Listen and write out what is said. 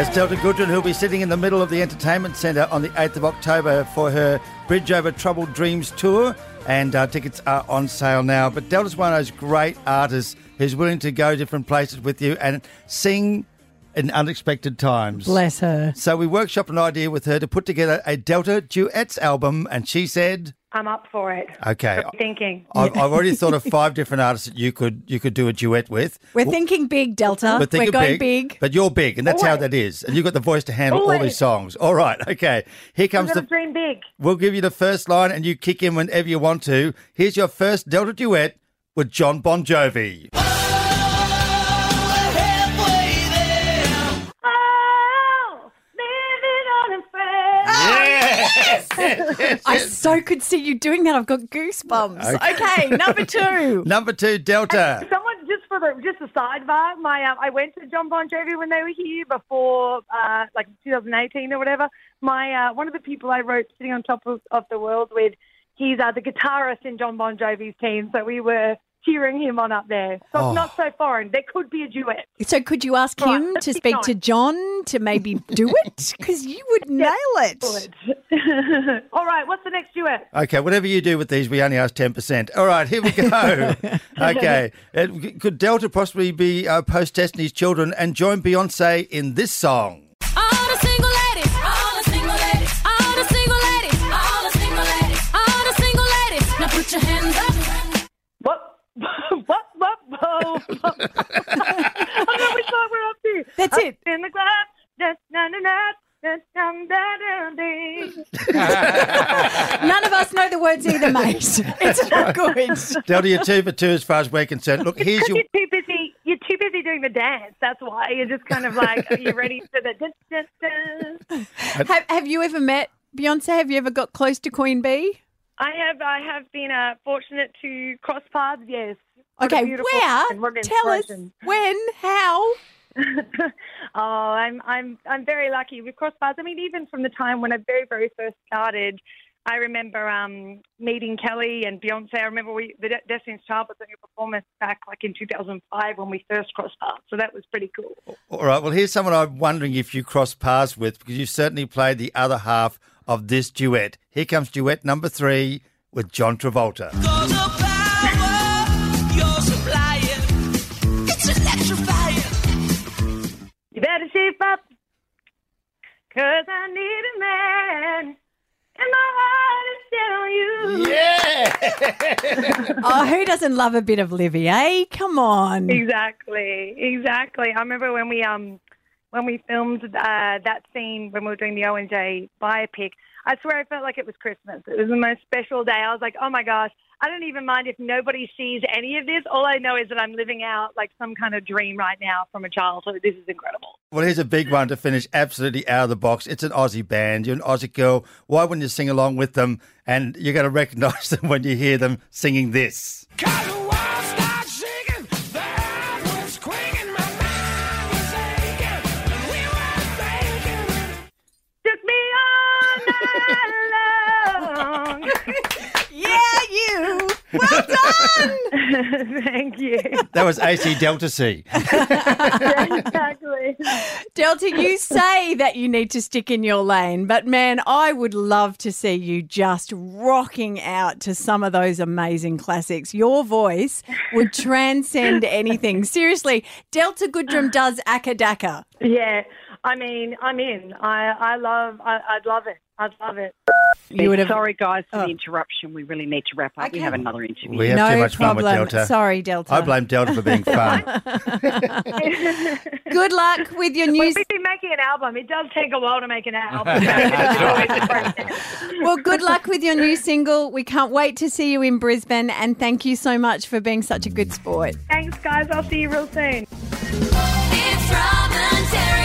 As Delta Goodrem, who'll be sitting in the middle of the entertainment centre on the 8th of October for her Bridge Over Troubled Dreams tour, and uh, tickets are on sale now. But Delta's one of those great artists who's willing to go different places with you and sing in unexpected times. Bless her. So we workshopped an idea with her to put together a Delta duets album, and she said, I'm up for it. "Okay, I'm thinking. I've, I've already thought of five different artists that you could you could do a duet with. We're thinking big, Delta. But think We're of going big. but you're big, and that's how Always. that is. And you've got the voice to handle all Always. these songs. All right, okay. Here I'm comes going to the. dream big. We'll give you the first line, and you kick in whenever you want to. Here's your first Delta duet with John Bon Jovi. I so could see you doing that. I've got goosebumps. Okay. Okay, number two. Number two, Delta. Someone just for the just a sidebar. My um, I went to John Bon Jovi when they were here before, uh, like 2018 or whatever. My uh, one of the people I wrote "Sitting on Top of, of the World" with, he's uh, the guitarist in John Bon Jovi's team. So we were cheering him on up there. So Oh. it's not so foreign. There could be a duet. So could you ask Right, him let's to be speak to. John to maybe do it? Because you would nail it. All right. What's the next duet? Okay, whatever you do with these, we only ask 10%. All right, here we go. okay. Uh, Could Delta possibly be uh, post Destiny's Children and join Beyonce in this song? All the single ladies, all the single ladies, all the single ladies, all the single ladies, all the single ladies. Now put your hands up. None of us know the words either, mate. It's not good. Delta, you're two for two as far as we're concerned. Look, here's your. you're too busy. You're too busy doing the dance. That's why you're just kind of like, are you ready for the? Have, have you ever met Beyonce? Have you ever got close to Queen Bee? I have. I have been uh, fortunate to cross paths. Yes. What Okay, where? and what an Tell us when, how. oh, I'm I'm I'm very lucky. We've crossed paths. I mean, even from the time when I very very first started, I remember um, meeting Kelly and Beyonce. I remember we the De- Destiny's Child was doing a performance back like in 2005 when we first crossed paths. So that was pretty cool. All right, well, here's someone I'm wondering if you cross paths with because you certainly played the other half of this duet. Here comes duet number three with John Travolta. Cause I need a man, and my heart is telling you. Yeah! Oh, who doesn't love a bit of Livy, eh? Come on. Exactly, exactly. I remember when we um when we filmed uh, that scene when we were doing the O and J biopic. I swear I felt like it was Christmas. It was the most special day. I was like, oh my gosh, I don't even mind if nobody sees any of this. All I know is that I'm living out like some kind of dream right now from a childhood. This is incredible. Well, here's a big one to finish absolutely out of the box. It's an Aussie band. You're an Aussie girl. Why wouldn't you sing along with them? And you're going to recognise them when you hear them singing this. Cause Yeah, you. Well done. Thank you. That was AC Delta C. exactly. Delta, you say that you need to stick in your lane, but man, I would love to see you just rocking out to some of those amazing classics. Your voice would transcend anything. Seriously, Delta Goodrem does Acca Dacca. Yeah. I mean, I'm in. I I love. I, I'd love it. I'd love it. You would have. Sorry, guys, for Oh. the interruption. We really need to wrap up. We have another interview. We have no too much fun with. Delta. Sorry, Delta. I blame Delta for being fun. Good luck with your new. When we be making an album, it does take a while to make an album. It's always a process. Well, good luck with your new single. We can't wait to see you in Brisbane, and thank you so much for being such a good sport. Thanks, guys. I'll see you real soon. It's Robin.